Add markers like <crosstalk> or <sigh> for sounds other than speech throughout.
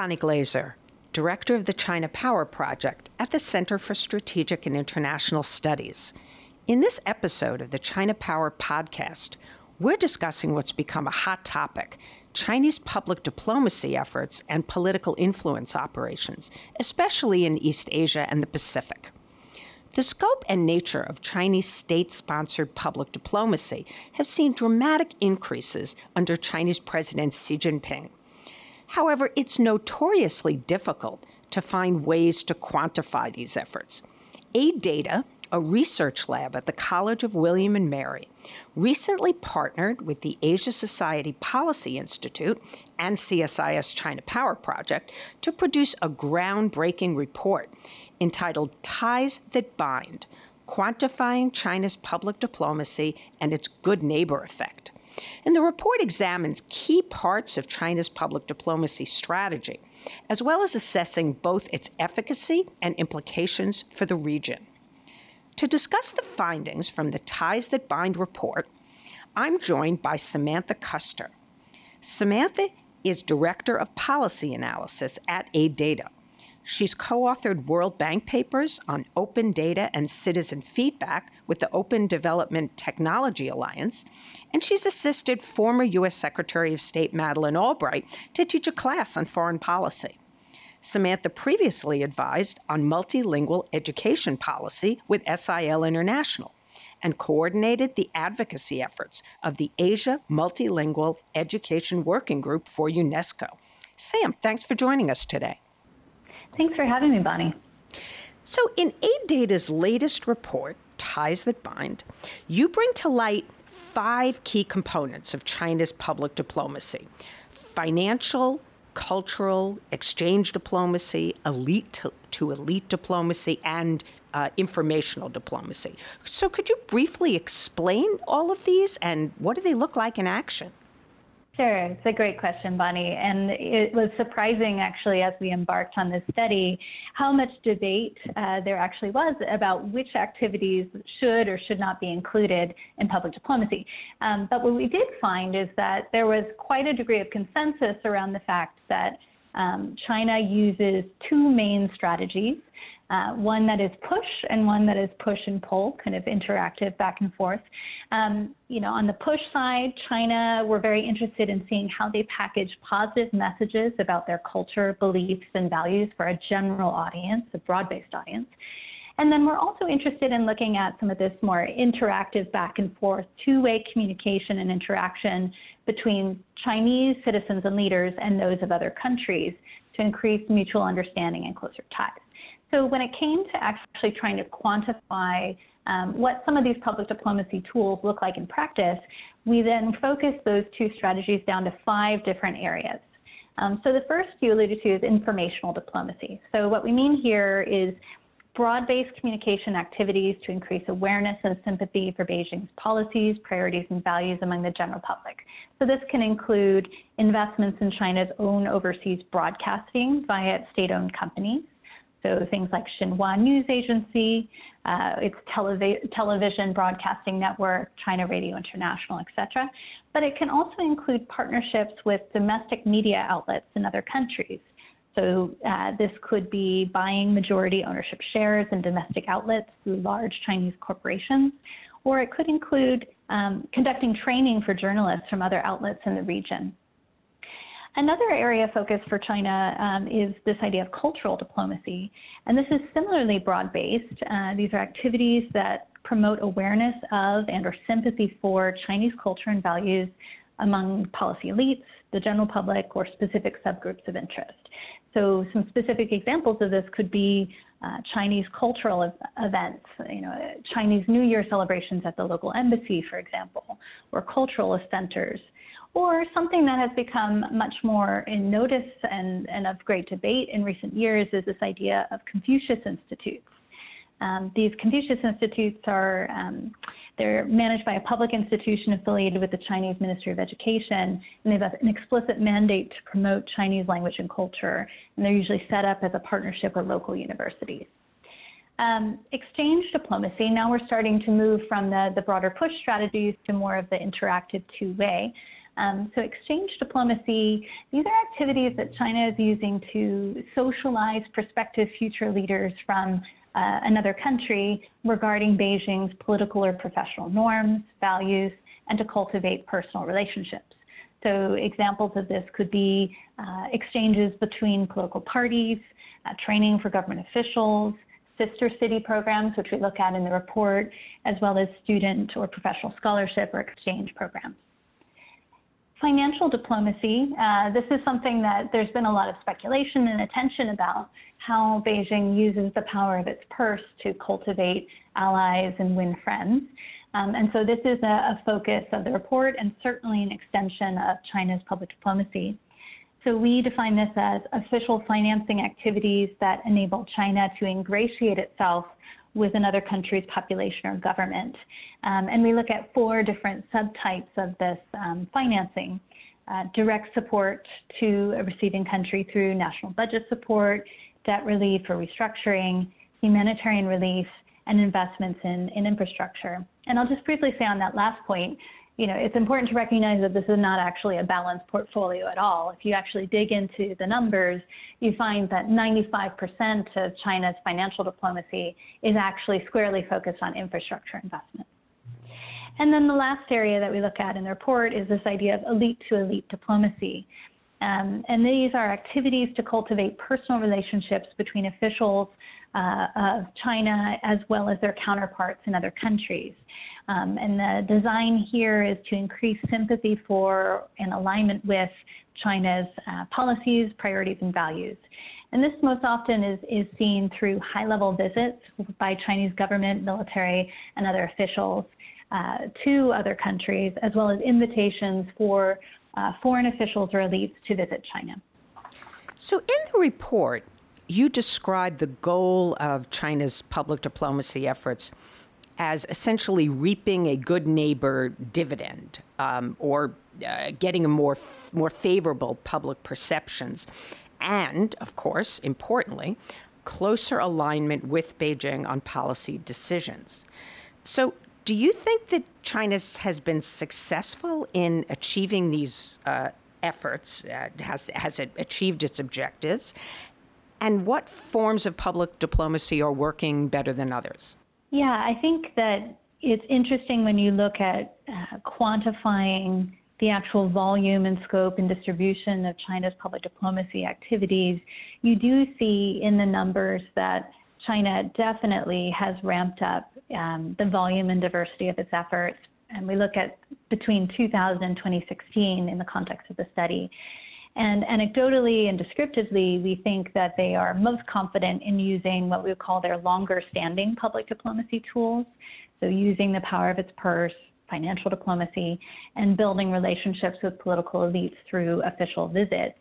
Bonnie Glaser, Director of the China Power Project at the Center for Strategic and International Studies. In this episode of the China Power podcast, we're discussing what's become a hot topic Chinese public diplomacy efforts and political influence operations, especially in East Asia and the Pacific. The scope and nature of Chinese state sponsored public diplomacy have seen dramatic increases under Chinese President Xi Jinping. However, it's notoriously difficult to find ways to quantify these efforts. AidData, a research lab at the College of William and Mary, recently partnered with the Asia Society Policy Institute and CSIS China Power Project to produce a groundbreaking report entitled Ties That Bind Quantifying China's Public Diplomacy and Its Good Neighbor Effect. And the report examines key parts of China's public diplomacy strategy, as well as assessing both its efficacy and implications for the region. To discuss the findings from the Ties That Bind report, I'm joined by Samantha Custer. Samantha is Director of Policy Analysis at AidData. She's co authored World Bank papers on open data and citizen feedback with the Open Development Technology Alliance, and she's assisted former U.S. Secretary of State Madeleine Albright to teach a class on foreign policy. Samantha previously advised on multilingual education policy with SIL International and coordinated the advocacy efforts of the Asia Multilingual Education Working Group for UNESCO. Sam, thanks for joining us today. Thanks for having me, Bonnie. So, in AidData's latest report, Ties That Bind, you bring to light five key components of China's public diplomacy financial, cultural, exchange diplomacy, elite to, to elite diplomacy, and uh, informational diplomacy. So, could you briefly explain all of these and what do they look like in action? Sure, it's a great question, Bonnie. And it was surprising, actually, as we embarked on this study, how much debate uh, there actually was about which activities should or should not be included in public diplomacy. Um, but what we did find is that there was quite a degree of consensus around the fact that um, China uses two main strategies uh, one that is push and one that is push and pull, kind of interactive back and forth. Um, you know, on the push side, China, we're very interested in seeing how they package positive messages about their culture, beliefs, and values for a general audience, a broad based audience. And then we're also interested in looking at some of this more interactive back and forth, two way communication and interaction between Chinese citizens and leaders and those of other countries to increase mutual understanding and closer ties. So when it came to actually trying to quantify um, what some of these public diplomacy tools look like in practice, we then focused those two strategies down to five different areas. Um, so the first you alluded to is informational diplomacy. So what we mean here is broad-based communication activities to increase awareness and sympathy for Beijing's policies, priorities, and values among the general public. So this can include investments in China's own overseas broadcasting via state-owned companies, so things like Xinhua News Agency, uh, its telev- television broadcasting network, China Radio International, etc. But it can also include partnerships with domestic media outlets in other countries. So uh, this could be buying majority ownership shares in domestic outlets through large Chinese corporations, or it could include um, conducting training for journalists from other outlets in the region. Another area of focus for China um, is this idea of cultural diplomacy, and this is similarly broad-based. Uh, these are activities that promote awareness of and or sympathy for Chinese culture and values among policy elites, the general public, or specific subgroups of interest. So some specific examples of this could be uh, Chinese cultural events, you know, Chinese New Year celebrations at the local embassy, for example, or cultural centers, or something that has become much more in notice and, and of great debate in recent years is this idea of Confucius Institutes. Um, these Confucius Institutes are um, they're managed by a public institution affiliated with the Chinese Ministry of Education, and they have an explicit mandate to promote Chinese language and culture, and they're usually set up as a partnership with local universities. Um, exchange diplomacy, now we're starting to move from the, the broader push strategies to more of the interactive two-way. Um, so, exchange diplomacy, these are activities that China is using to socialize prospective future leaders from uh, another country regarding Beijing's political or professional norms, values, and to cultivate personal relationships. So, examples of this could be uh, exchanges between political parties, uh, training for government officials, sister city programs, which we look at in the report, as well as student or professional scholarship or exchange programs. Financial diplomacy, uh, this is something that there's been a lot of speculation and attention about how Beijing uses the power of its purse to cultivate allies and win friends. Um, and so this is a, a, focus of the report and certainly an extension of China's public diplomacy. So we define this as official financing activities that enable China to ingratiate itself with another country's population or government. Um, and we look at four different subtypes of this um, financing. Uh, direct support to a receiving country through national budget support, debt relief or restructuring, humanitarian relief, and investments in, in infrastructure. And I'll just briefly say on that last point, you know, it's important to recognize that this is not actually a balanced portfolio at all. If you actually dig into the numbers, you find that 95% of China's financial diplomacy is actually squarely focused on infrastructure investment. And then the last area that we look at in the report is this idea of elite to elite diplomacy. Um, and these are activities to cultivate personal relationships between officials uh, of China as well as their counterparts in other countries. Um, and the design here is to increase sympathy for and alignment with China's uh, policies, priorities, and values. And this most often is, is seen through high level visits by Chinese government, military, and other officials uh, to other countries, as well as invitations for uh, foreign officials or elites to visit China. So, in the report, you describe the goal of China's public diplomacy efforts as essentially reaping a good neighbor dividend um, or uh, getting a more f- more favorable public perceptions, and of course, importantly, closer alignment with Beijing on policy decisions. So, do you think that China has been successful in achieving these uh, efforts? Uh, has has it achieved its objectives? And what forms of public diplomacy are working better than others? Yeah, I think that it's interesting when you look at uh, quantifying the actual volume and scope and distribution of China's public diplomacy activities. You do see in the numbers that China definitely has ramped up um, the volume and diversity of its efforts. And we look at between 2000 and 2016 in the context of the study. And anecdotally and descriptively, we think that they are most confident in using what we would call their longer standing public diplomacy tools. So, using the power of its purse, financial diplomacy, and building relationships with political elites through official visits.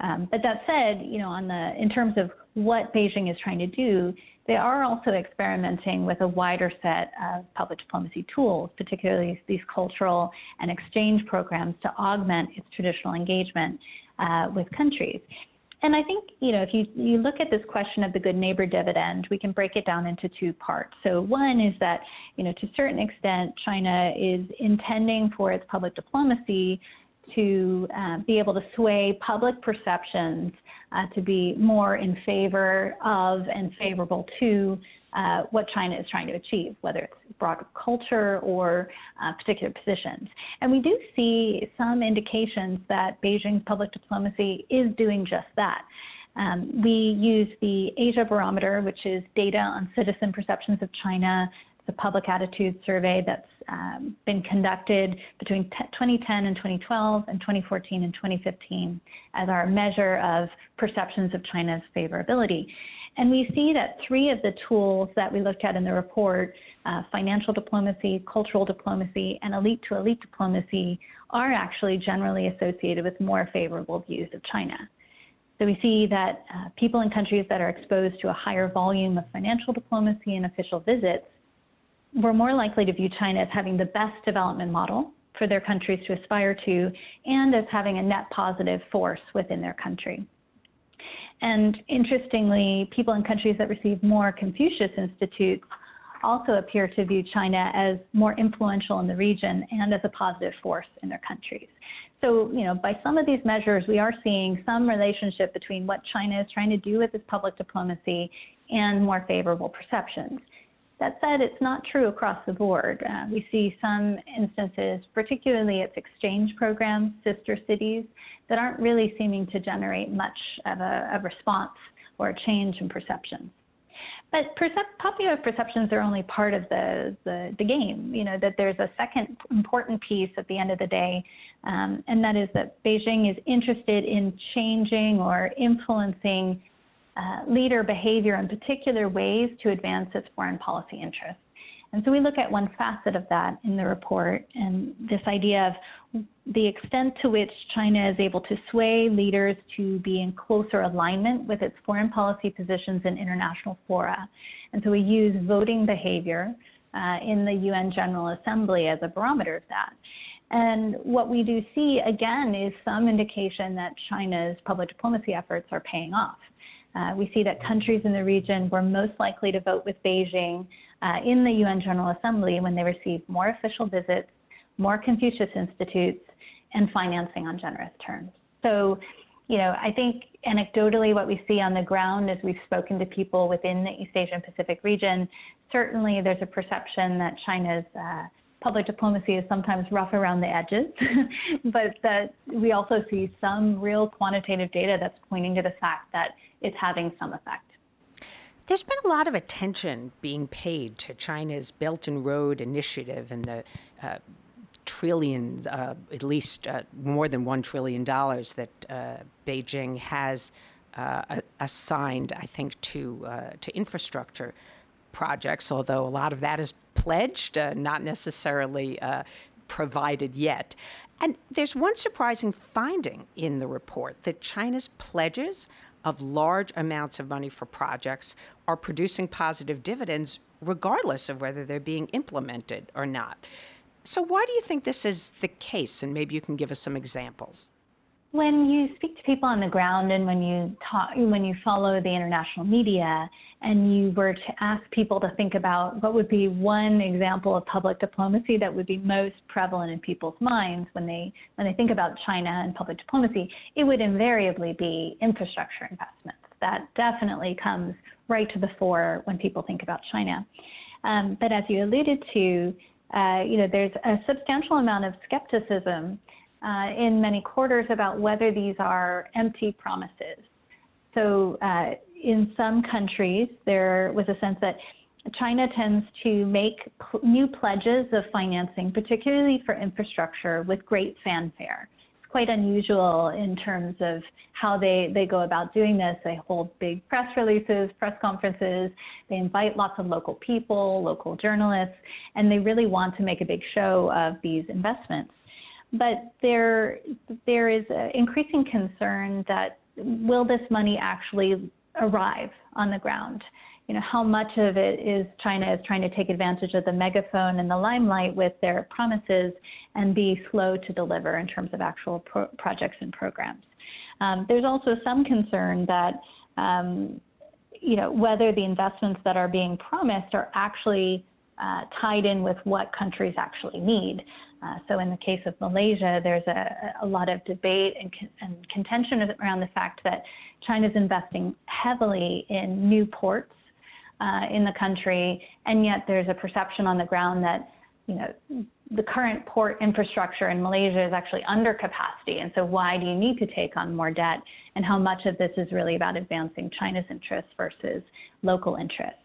Um, but that said, you know, on the in terms of what Beijing is trying to do, they are also experimenting with a wider set of public diplomacy tools, particularly these cultural and exchange programs to augment its traditional engagement uh, with countries. And I think, you know, if you, you look at this question of the good neighbor dividend, we can break it down into two parts. So one is that, you know, to a certain extent, China is intending for its public diplomacy to uh, be able to sway public perceptions uh, to be more in favor of and favorable to uh, what China is trying to achieve, whether it's broader culture or uh, particular positions. And we do see some indications that Beijing's public diplomacy is doing just that. Um, we use the Asia Barometer, which is data on citizen perceptions of China, the public attitude survey that's um, been conducted between t- 2010 and 2012 and 2014 and 2015 as our measure of perceptions of China's favorability. And we see that three of the tools that we looked at in the report uh, financial diplomacy, cultural diplomacy, and elite to elite diplomacy are actually generally associated with more favorable views of China. So we see that uh, people in countries that are exposed to a higher volume of financial diplomacy and official visits were more likely to view China as having the best development model for their countries to aspire to and as having a net positive force within their country. And interestingly, people in countries that receive more Confucius Institutes also appear to view China as more influential in the region and as a positive force in their countries. So, you know, by some of these measures, we are seeing some relationship between what China is trying to do with its public diplomacy and more favorable perceptions. That said, it's not true across the board. Uh, we see some instances, particularly its exchange programs, sister cities, that aren't really seeming to generate much of a, a response or a change in perception. But percep- popular perceptions are only part of the, the, the, game. You know, that there's a second important piece at the end of the day, um, and that is that Beijing is interested in changing or influencing uh, leader behavior in particular ways to advance its foreign policy interests. And so we look at one facet of that in the report and this idea of the extent to which China is able to sway leaders to be in closer alignment with its foreign policy positions in international fora. And so we use voting behavior uh, in the UN General Assembly as a barometer of that. And what we do see again is some indication that China's public diplomacy efforts are paying off. Uh, we see that countries in the region were most likely to vote with Beijing uh, in the UN General Assembly when they received more official visits, more Confucius Institutes, and financing on generous terms. So, you know, I think anecdotally what we see on the ground as we've spoken to people within the East Asian Pacific region, certainly there's a perception that China's uh, public diplomacy is sometimes rough around the edges, <laughs> but that we also see some real quantitative data that's pointing to the fact that it's having some effect. There's been a lot of attention being paid to China's Belt and Road Initiative and the uh, trillions, uh, at least uh, more than one trillion dollars that uh, Beijing has uh, assigned, I think, to uh, to infrastructure projects. Although a lot of that is pledged, uh, not necessarily uh, provided yet. And there's one surprising finding in the report that China's pledges of large amounts of money for projects are producing positive dividends regardless of whether they're being implemented or not. So, why do you think this is the case? And maybe you can give us some examples. When you speak to people on the ground and when you talk, when you follow the international media, and you were to ask people to think about what would be one example of public diplomacy that would be most prevalent in people's minds when they when they think about China and public diplomacy, it would invariably be infrastructure investments. That definitely comes right to the fore when people think about China. Um, but as you alluded to, uh, you know, there's a substantial amount of skepticism uh, in many quarters about whether these are empty promises. So uh, in some countries, there was a sense that China tends to make pl- new pledges of financing, particularly for infrastructure, with great fanfare. It's quite unusual in terms of how they, they go about doing this. They hold big press releases, press conferences, they invite lots of local people, local journalists, and they really want to make a big show of these investments. But there, there is increasing concern that will this money actually arrive on the ground? You know, how much of it is China is trying to take advantage of the megaphone and the limelight with their promises and be slow to deliver in terms of actual pro- projects and programs. Um, there's also some concern that um, you know whether the investments that are being promised are actually uh, tied in with what countries actually need. Uh, so in the case of Malaysia, there's a, a lot of debate and, and, contention around the fact that China's investing heavily in new ports uh, in the country, and yet there's a perception on the ground that you know the current port infrastructure in Malaysia is actually under capacity, and so why do you need to take on more debt? And how much of this is really about advancing China's interests versus local interests?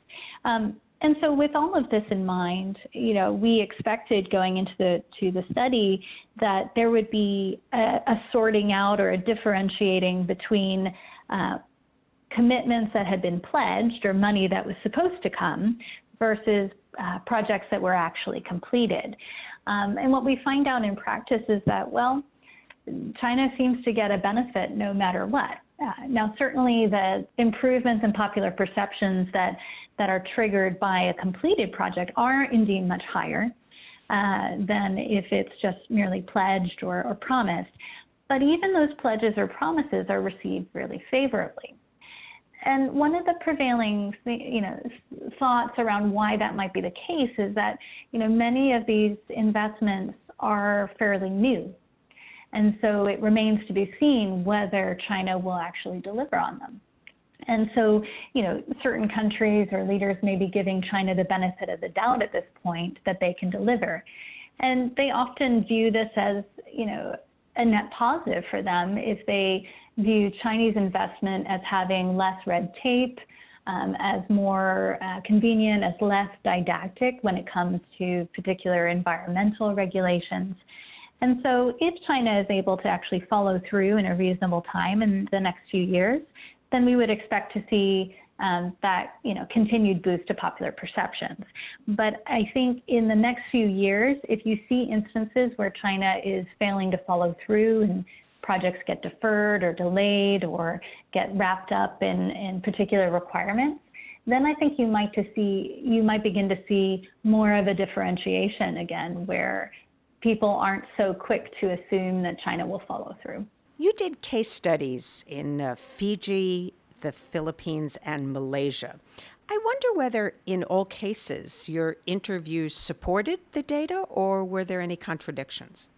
Um, and so with all of this in mind, you know, we expected going into the to the study that there would be a, a sorting out or a differentiating between uh, commitments that had been pledged or money that was supposed to come versus uh, projects that were actually completed. Um, and what we find out in practice is that, well, China seems to get a benefit no matter what. Uh, now, certainly the improvements in popular perceptions that that are triggered by a completed project are indeed much higher uh, than if it's just merely pledged or, or promised. But even those pledges or promises are received really favorably. And one of the prevailing, you know, thoughts around why that might be the case is that, you know, many of these investments are fairly new. And so it remains to be seen whether China will actually deliver on them. And so, you know, certain countries or leaders may be giving China the benefit of the doubt at this point that they can deliver. And they often view this as, you know, a net positive for them if they view Chinese investment as having less red tape, um, as more uh, convenient, as less didactic when it comes to particular environmental regulations. And so, if China is able to actually follow through in a reasonable time in the next few years, then we would expect to see um, that you know continued boost to popular perceptions. But I think in the next few years, if you see instances where China is failing to follow through and projects get deferred or delayed or get wrapped up in, in particular requirements, then I think you might to see you might begin to see more of a differentiation again where people aren't so quick to assume that China will follow through. You did case studies in uh, Fiji, the Philippines, and Malaysia. I wonder whether, in all cases, your interviews supported the data or were there any contradictions?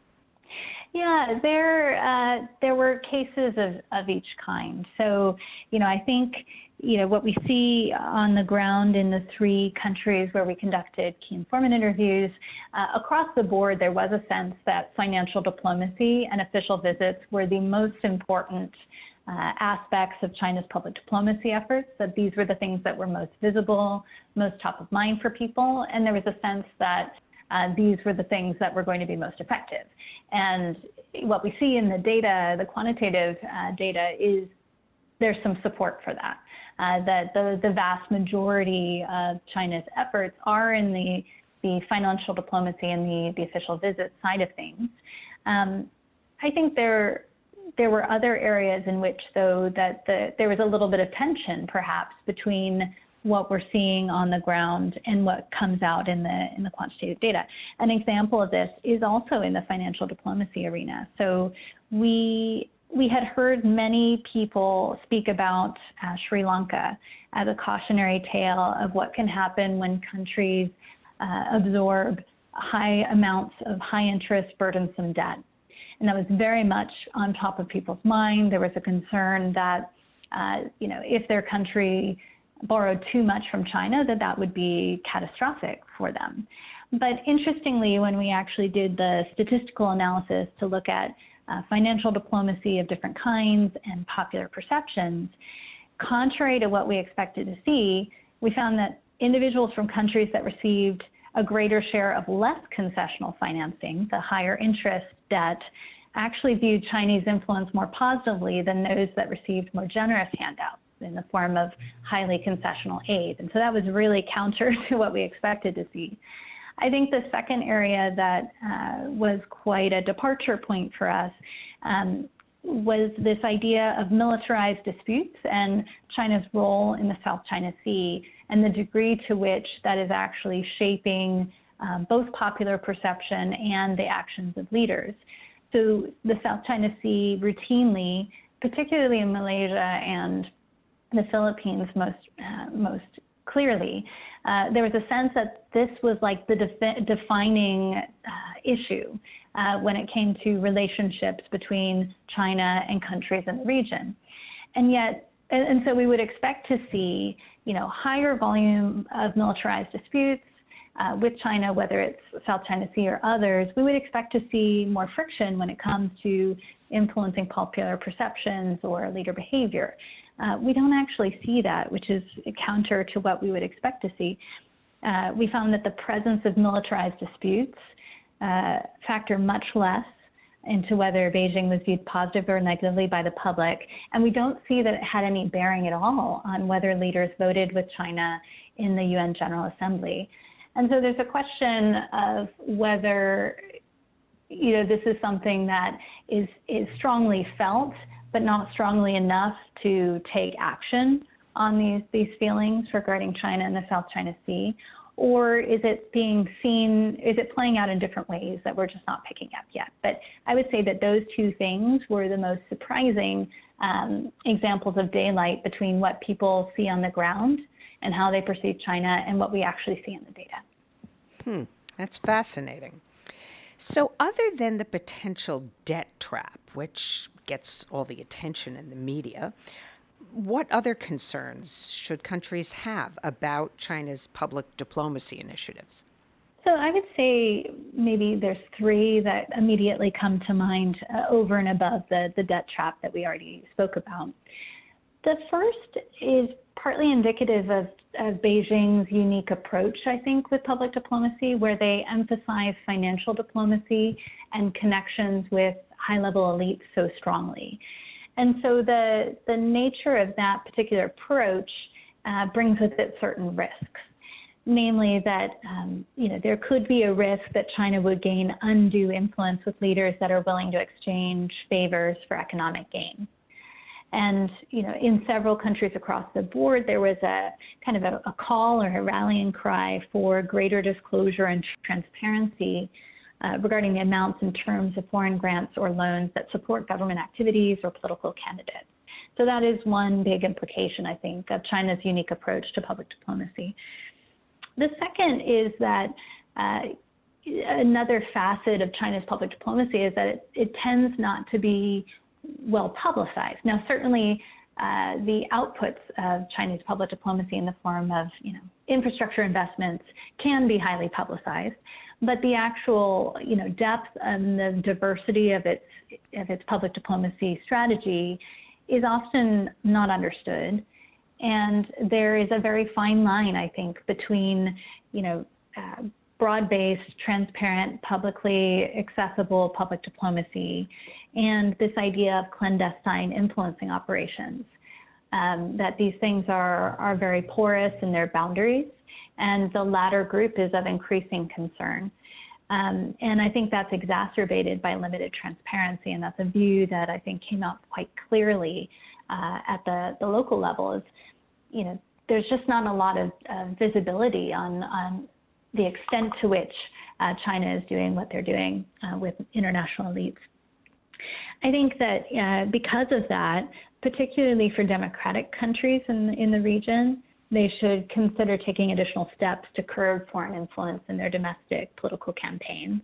Yeah, there uh, there were cases of, of each kind. So, you know, I think you know what we see on the ground in the three countries where we conducted key informant interviews uh, across the board, there was a sense that financial diplomacy and official visits were the most important uh, aspects of China's public diplomacy efforts. That these were the things that were most visible, most top of mind for people, and there was a sense that uh, these were the things that were going to be most effective. And what we see in the data, the quantitative uh, data, is there's some support for that. Uh, that the, the vast majority of China's efforts are in the, the financial diplomacy and the, the official visit side of things. Um, I think there there were other areas in which, though, that the, there was a little bit of tension, perhaps, between what we're seeing on the ground and what comes out in the in the quantitative data. An example of this is also in the financial diplomacy arena. So we we had heard many people speak about uh, Sri Lanka as a cautionary tale of what can happen when countries uh, absorb high amounts of high interest, burdensome debt. And that was very much on top of people's mind. There was a concern that, uh, you know, if their country borrowed too much from China, that that would be catastrophic for them. But interestingly, when we actually did the statistical analysis to look at uh, financial diplomacy of different kinds and popular perceptions, contrary to what we expected to see, we found that individuals from countries that received a greater share of less concessional financing, the higher interest debt, actually viewed Chinese influence more positively than those that received more generous handouts in the form of highly concessional aid. And so that was really counter <laughs> to what we expected to see. I think the second area that uh, was quite a departure point for us um, was this idea of militarized disputes and China's role in the South China Sea and the degree to which that is actually shaping um, both popular perception and the actions of leaders. So the South China Sea routinely, particularly in Malaysia and the Philippines most uh, most clearly, uh, there was a sense that this was like the defi- defining uh, issue uh, when it came to relationships between China and countries in the region, and yet. And, and so we would expect to see, you know, higher volume of militarized disputes, uh, with China, whether it's South China Sea or others, we would expect to see more friction when it comes to influencing popular perceptions or leader behavior. Uh, we don't actually see that, which is counter to what we would expect to see. Uh, we found that the presence of militarized disputes uh, factor much less into whether Beijing was viewed positively or negatively by the public, and we don't see that it had any bearing at all on whether leaders voted with China in the UN General Assembly. And so there's a question of whether you know this is something that is is strongly felt but not strongly enough to take action on these, these feelings regarding China and the South China Sea? Or is it being seen, is it playing out in different ways that we're just not picking up yet? But I would say that those two things were the most surprising um, examples of daylight between what people see on the ground and how they perceive China and what we actually see in the data. Hmm, that's fascinating. So, other than the potential debt trap, which gets all the attention in the media, what other concerns should countries have about China's public diplomacy initiatives? So I would say maybe there's three that immediately come to mind uh, over and above the, the debt trap that we already spoke about. The first is partly indicative of, of Beijing's unique approach, I think, with public diplomacy, where they emphasize financial diplomacy and connections with high level elites so strongly. And so the, the nature of that particular approach uh, brings with it certain risks namely that um, you know there could be a risk that China would gain undue influence with leaders that are willing to exchange favors for economic gain. And you know, in several countries across the board, there was a kind of a, a call or a rallying cry for greater disclosure and transparency uh, regarding the amounts and terms of foreign grants or loans that support government activities or political candidates. So that is one big implication, I think, of China's unique approach to public diplomacy. The second is that uh, another facet of China's public diplomacy is that it, it tends not to be well publicized. Now, certainly, uh, the outputs of Chinese public diplomacy in the form of, you know, infrastructure investments can be highly publicized, but the actual, you know, depth and the diversity of its of its public diplomacy strategy is often not understood. And there is a very fine line, I think, between, you know, uh, broad-based, transparent, publicly accessible public diplomacy and this idea of clandestine influencing operations. Um, that these things are, are very porous in their boundaries, and the latter group is of increasing concern. Um, and I think that's exacerbated by limited transparency, and that's a view that I think came out quite clearly uh, at the, the local level. Is you know, there's just not a lot of uh, visibility on, on the extent to which uh, China is doing what they're doing uh, with international elites. I think that uh, because of that, particularly for democratic countries in, in the region, they should consider taking additional steps to curb foreign influence in their domestic political campaigns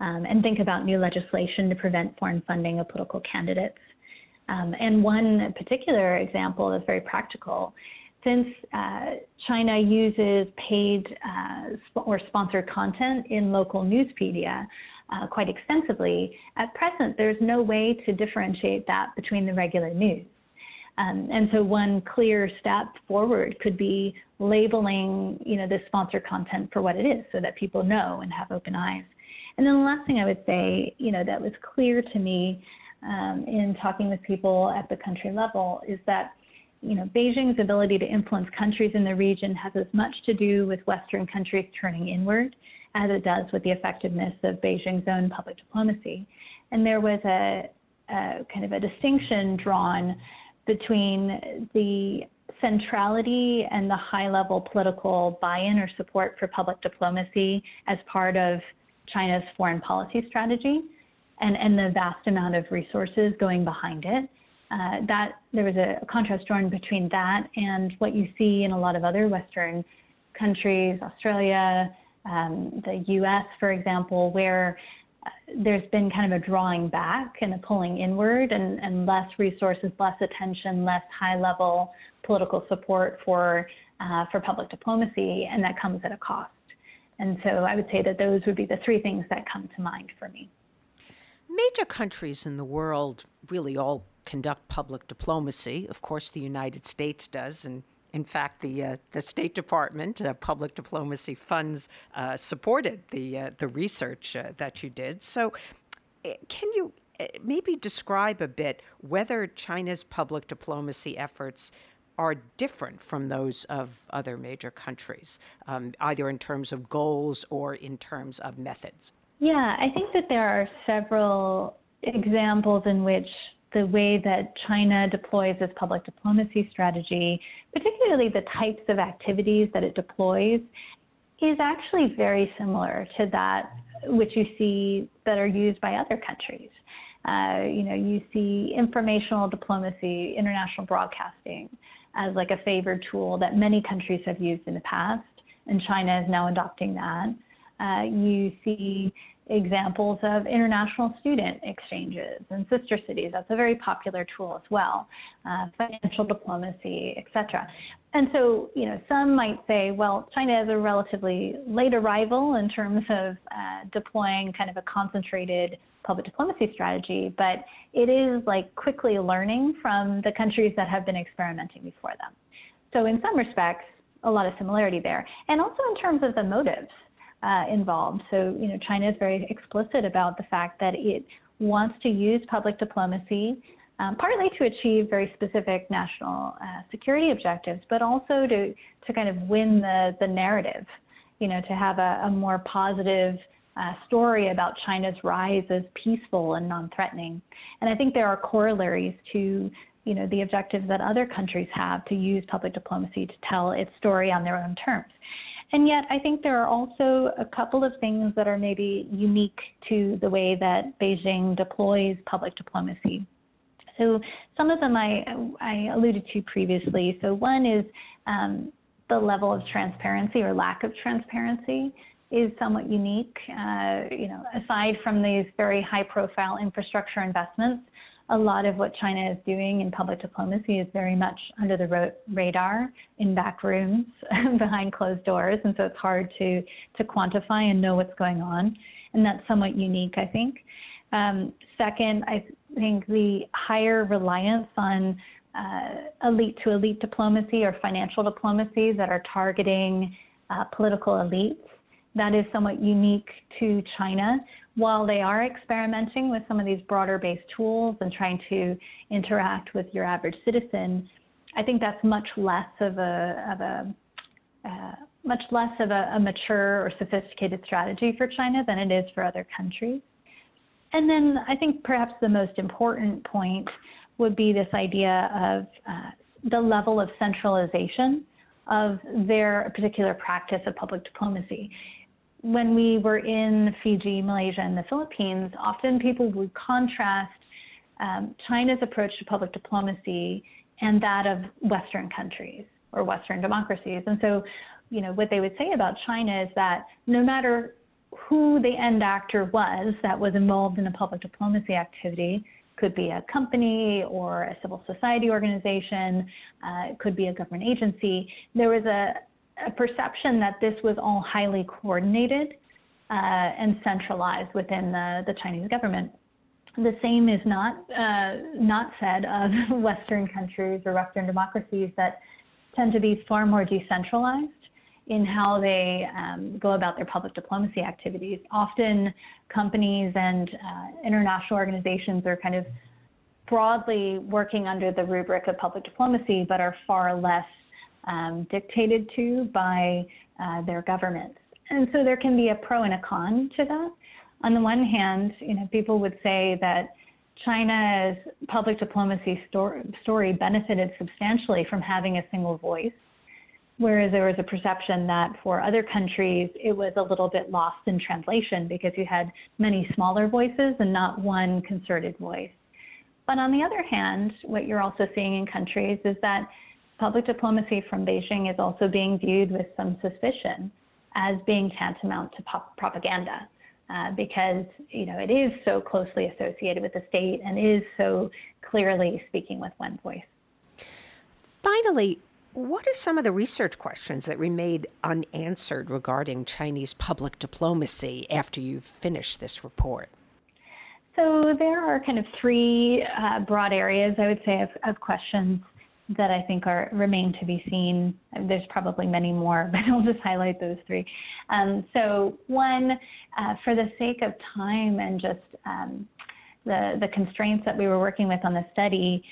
um, and think about new legislation to prevent foreign funding of political candidates. Um, and one particular example is very practical. Since uh, China uses paid uh, or sponsored content in local news media uh, quite extensively, at present there's no way to differentiate that between the regular news. Um, and so one clear step forward could be labeling, you know, this sponsored content for what it is, so that people know and have open eyes. And then the last thing I would say, you know, that was clear to me um, in talking with people at the country level is that you know, Beijing's ability to influence countries in the region has as much to do with Western countries turning inward as it does with the effectiveness of Beijing's own public diplomacy. And there was a, a kind of a distinction drawn between the centrality and the high level political buy in or support for public diplomacy as part of China's foreign policy strategy and, and the vast amount of resources going behind it. Uh, that there was a, contrast drawn between that and what you see in a lot of other Western countries, Australia, um, the U.S., for example, where uh, there's been kind of a drawing back and a pulling inward, and, and less resources, less attention, less high-level political support for uh, for public diplomacy, and that comes at a cost. And so I would say that those would be the three things that come to mind for me. Major countries in the world really all conduct public diplomacy. Of course, the United States does, and in fact, the uh, the State Department uh, Public Diplomacy Funds uh, supported the uh, the research uh, that you did. So, eh, can you eh, maybe describe a bit whether China's public diplomacy efforts are different from those of other major countries, um, either in terms of goals or in terms of methods? Yeah, I think that there are several examples in which the way that China deploys its public diplomacy strategy, particularly the types of activities that it deploys, is actually very similar to that which you see that are used by other countries. Uh, you know, you see informational diplomacy, international broadcasting as like a favored tool that many countries have used in the past, and China is now adopting that. Uh, you see examples of international student exchanges and sister cities. That's a very popular tool as well, uh, financial diplomacy, etc. And so, you know, some might say, well, China is a relatively late arrival in terms of uh, deploying kind of a concentrated public diplomacy strategy, but it is like quickly learning from the countries that have been experimenting before them. So, in some respects, a lot of similarity there. And also in terms of the motives uh, involved. So, you know, China is very explicit about the fact that it wants to use public diplomacy um, partly to achieve very specific national uh, security objectives, but also to, to kind of win the, the narrative, you know, to have a, a more positive uh, story about China's rise as peaceful and non-threatening. And I think there are corollaries to you know the objectives that other countries have to use public diplomacy to tell its story on their own terms. And yet, I think there are also a couple of things that are maybe unique to the way that Beijing deploys public diplomacy. So, some of them I, I alluded to previously. So, one is um, the level of transparency or lack of transparency is somewhat unique. Uh, you know, aside from these very high-profile infrastructure investments, a lot of what China is doing in public diplomacy is very much under the radar in back rooms <laughs> behind closed doors, and so it's hard to to quantify and know what's going on, and that's somewhat unique, I think. Um, second, I think the higher reliance on uh, elite to elite diplomacy or financial diplomacy that are targeting uh, political elites that is somewhat unique to China. While they are experimenting with some of these broader based tools and trying to interact with your average citizen, I think that's much less of a, of a uh, much less of a, a mature or sophisticated strategy for China than it is for other countries. And then I think perhaps the most important point would be this idea of uh, the level of centralization of their particular practice of public diplomacy when we were in Fiji, Malaysia, and the Philippines, often people would contrast um, China's approach to public diplomacy and that of Western countries or Western democracies. And so, you know, what they would say about China is that no matter who the end actor was that was involved in a public diplomacy activity, could be a company or a civil society organization, uh, could be a government agency. There was a, a perception that this was all highly coordinated uh, and centralized within the, the Chinese government. The same is not uh, not said of <laughs> Western countries or Western democracies that tend to be far more decentralized in how they um, go about their public diplomacy activities. Often, companies and uh, international organizations are kind of broadly working under the rubric of public diplomacy, but are far less um, dictated to by uh, their governments. And so there can be a pro and a con to that. On the one hand, you know, people would say that China's public diplomacy story benefited substantially from having a single voice, whereas there was a perception that for other countries it was a little bit lost in translation because you had many smaller voices and not one concerted voice. But on the other hand, what you're also seeing in countries is that public diplomacy from Beijing is also being viewed with some suspicion as being tantamount to propaganda. Uh, because you know it is so closely associated with the state and is so clearly speaking with one voice. Finally, what are some of the research questions that remain unanswered regarding Chinese public diplomacy after you've finished this report? So there are kind of three uh, broad areas, I would say, of, of questions that I think are remain to be seen. There's probably many more, <laughs> but I'll just highlight those three. Um, so one, uh, for the sake of time and just um, the the constraints that we were working with on the study,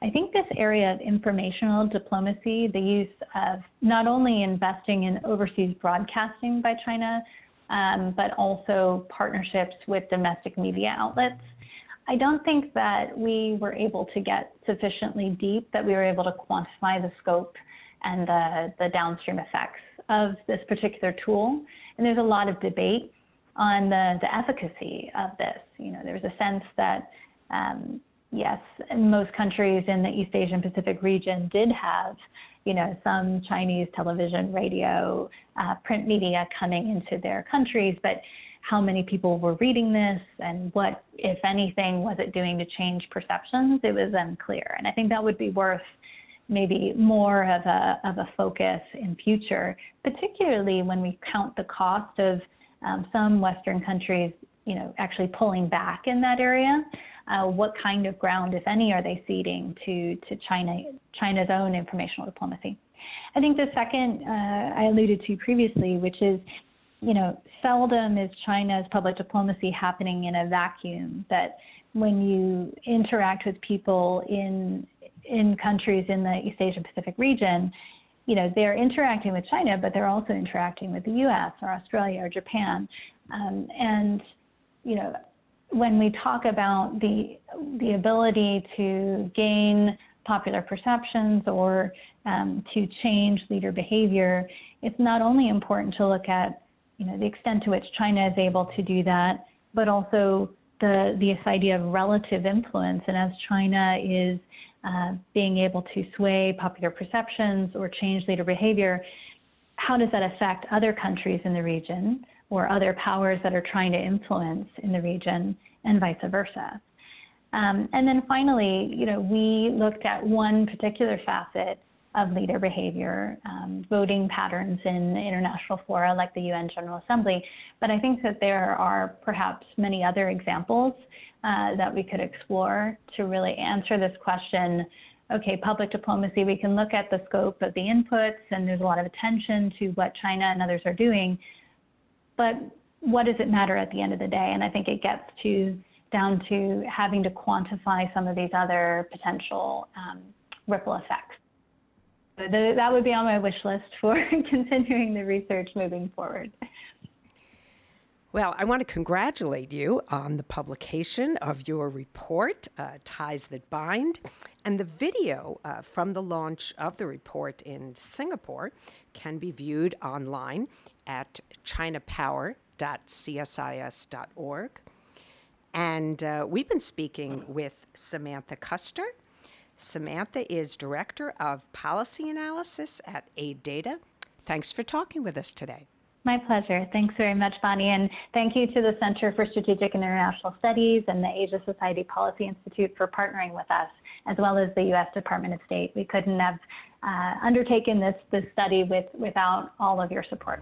I think this area of informational diplomacy, the use of not only investing in overseas broadcasting by China, um, but also partnerships with domestic media outlets I don't think that we were able to get sufficiently deep that we were able to quantify the scope and the, the downstream effects of this particular tool. And there's a lot of debate on the, the efficacy of this. You know, there's a sense that, um, yes, most countries in the East Asian Pacific region did have, you know, some Chinese television, radio, uh, print media coming into their countries, but how many people were reading this and what, if anything, was it doing to change perceptions, it was unclear. And I think that would be worth maybe more of a, of a focus in future, particularly when we count the cost of um, some Western countries, you know, actually pulling back in that area. Uh, what kind of ground, if any, are they ceding to, to China, China's own informational diplomacy? I think the second uh, I alluded to previously, which is, you know, seldom is China's public diplomacy happening in a vacuum. That when you interact with people in in countries in the East Asia Pacific region, you know, they're interacting with China, but they're also interacting with the U.S. or Australia or Japan, um, and you know, when we talk about the the ability to gain popular perceptions or um, to change leader behavior, it's not only important to look at you know the extent to which China is able to do that, but also the this idea of relative influence. And as China is uh, being able to sway popular perceptions or change leader behavior, how does that affect other countries in the region or other powers that are trying to influence in the region, and vice versa? Um, and then finally, you know, we looked at one particular facet of leader behavior, um, voting patterns in international fora like the UN General Assembly. But I think that there are perhaps many other examples uh, that we could explore to really answer this question. Okay, public diplomacy, we can look at the scope of the inputs, and there's a lot of attention to what China and others are doing. But what does it matter at the end of the day? And I think it gets to down to having to quantify some of these other potential um, ripple effects that would be on my wish list for <laughs> continuing the research moving forward. Well, I want to congratulate you on the publication of your report, uh, Ties That Bind. And the video uh, from the launch of the report in Singapore can be viewed online at chinapower.csis.org. And uh, we've been speaking with Samantha Custer. Samantha is Director of Policy Analysis at AidData. Thanks for talking with us today. My pleasure. Thanks very much, Bonnie. And thank you to the Center for Strategic and International Studies and the Asia Society Policy Institute for partnering with us, as well as the U.S. Department of State. We couldn't have uh, undertaken this, this study with, without all of your support.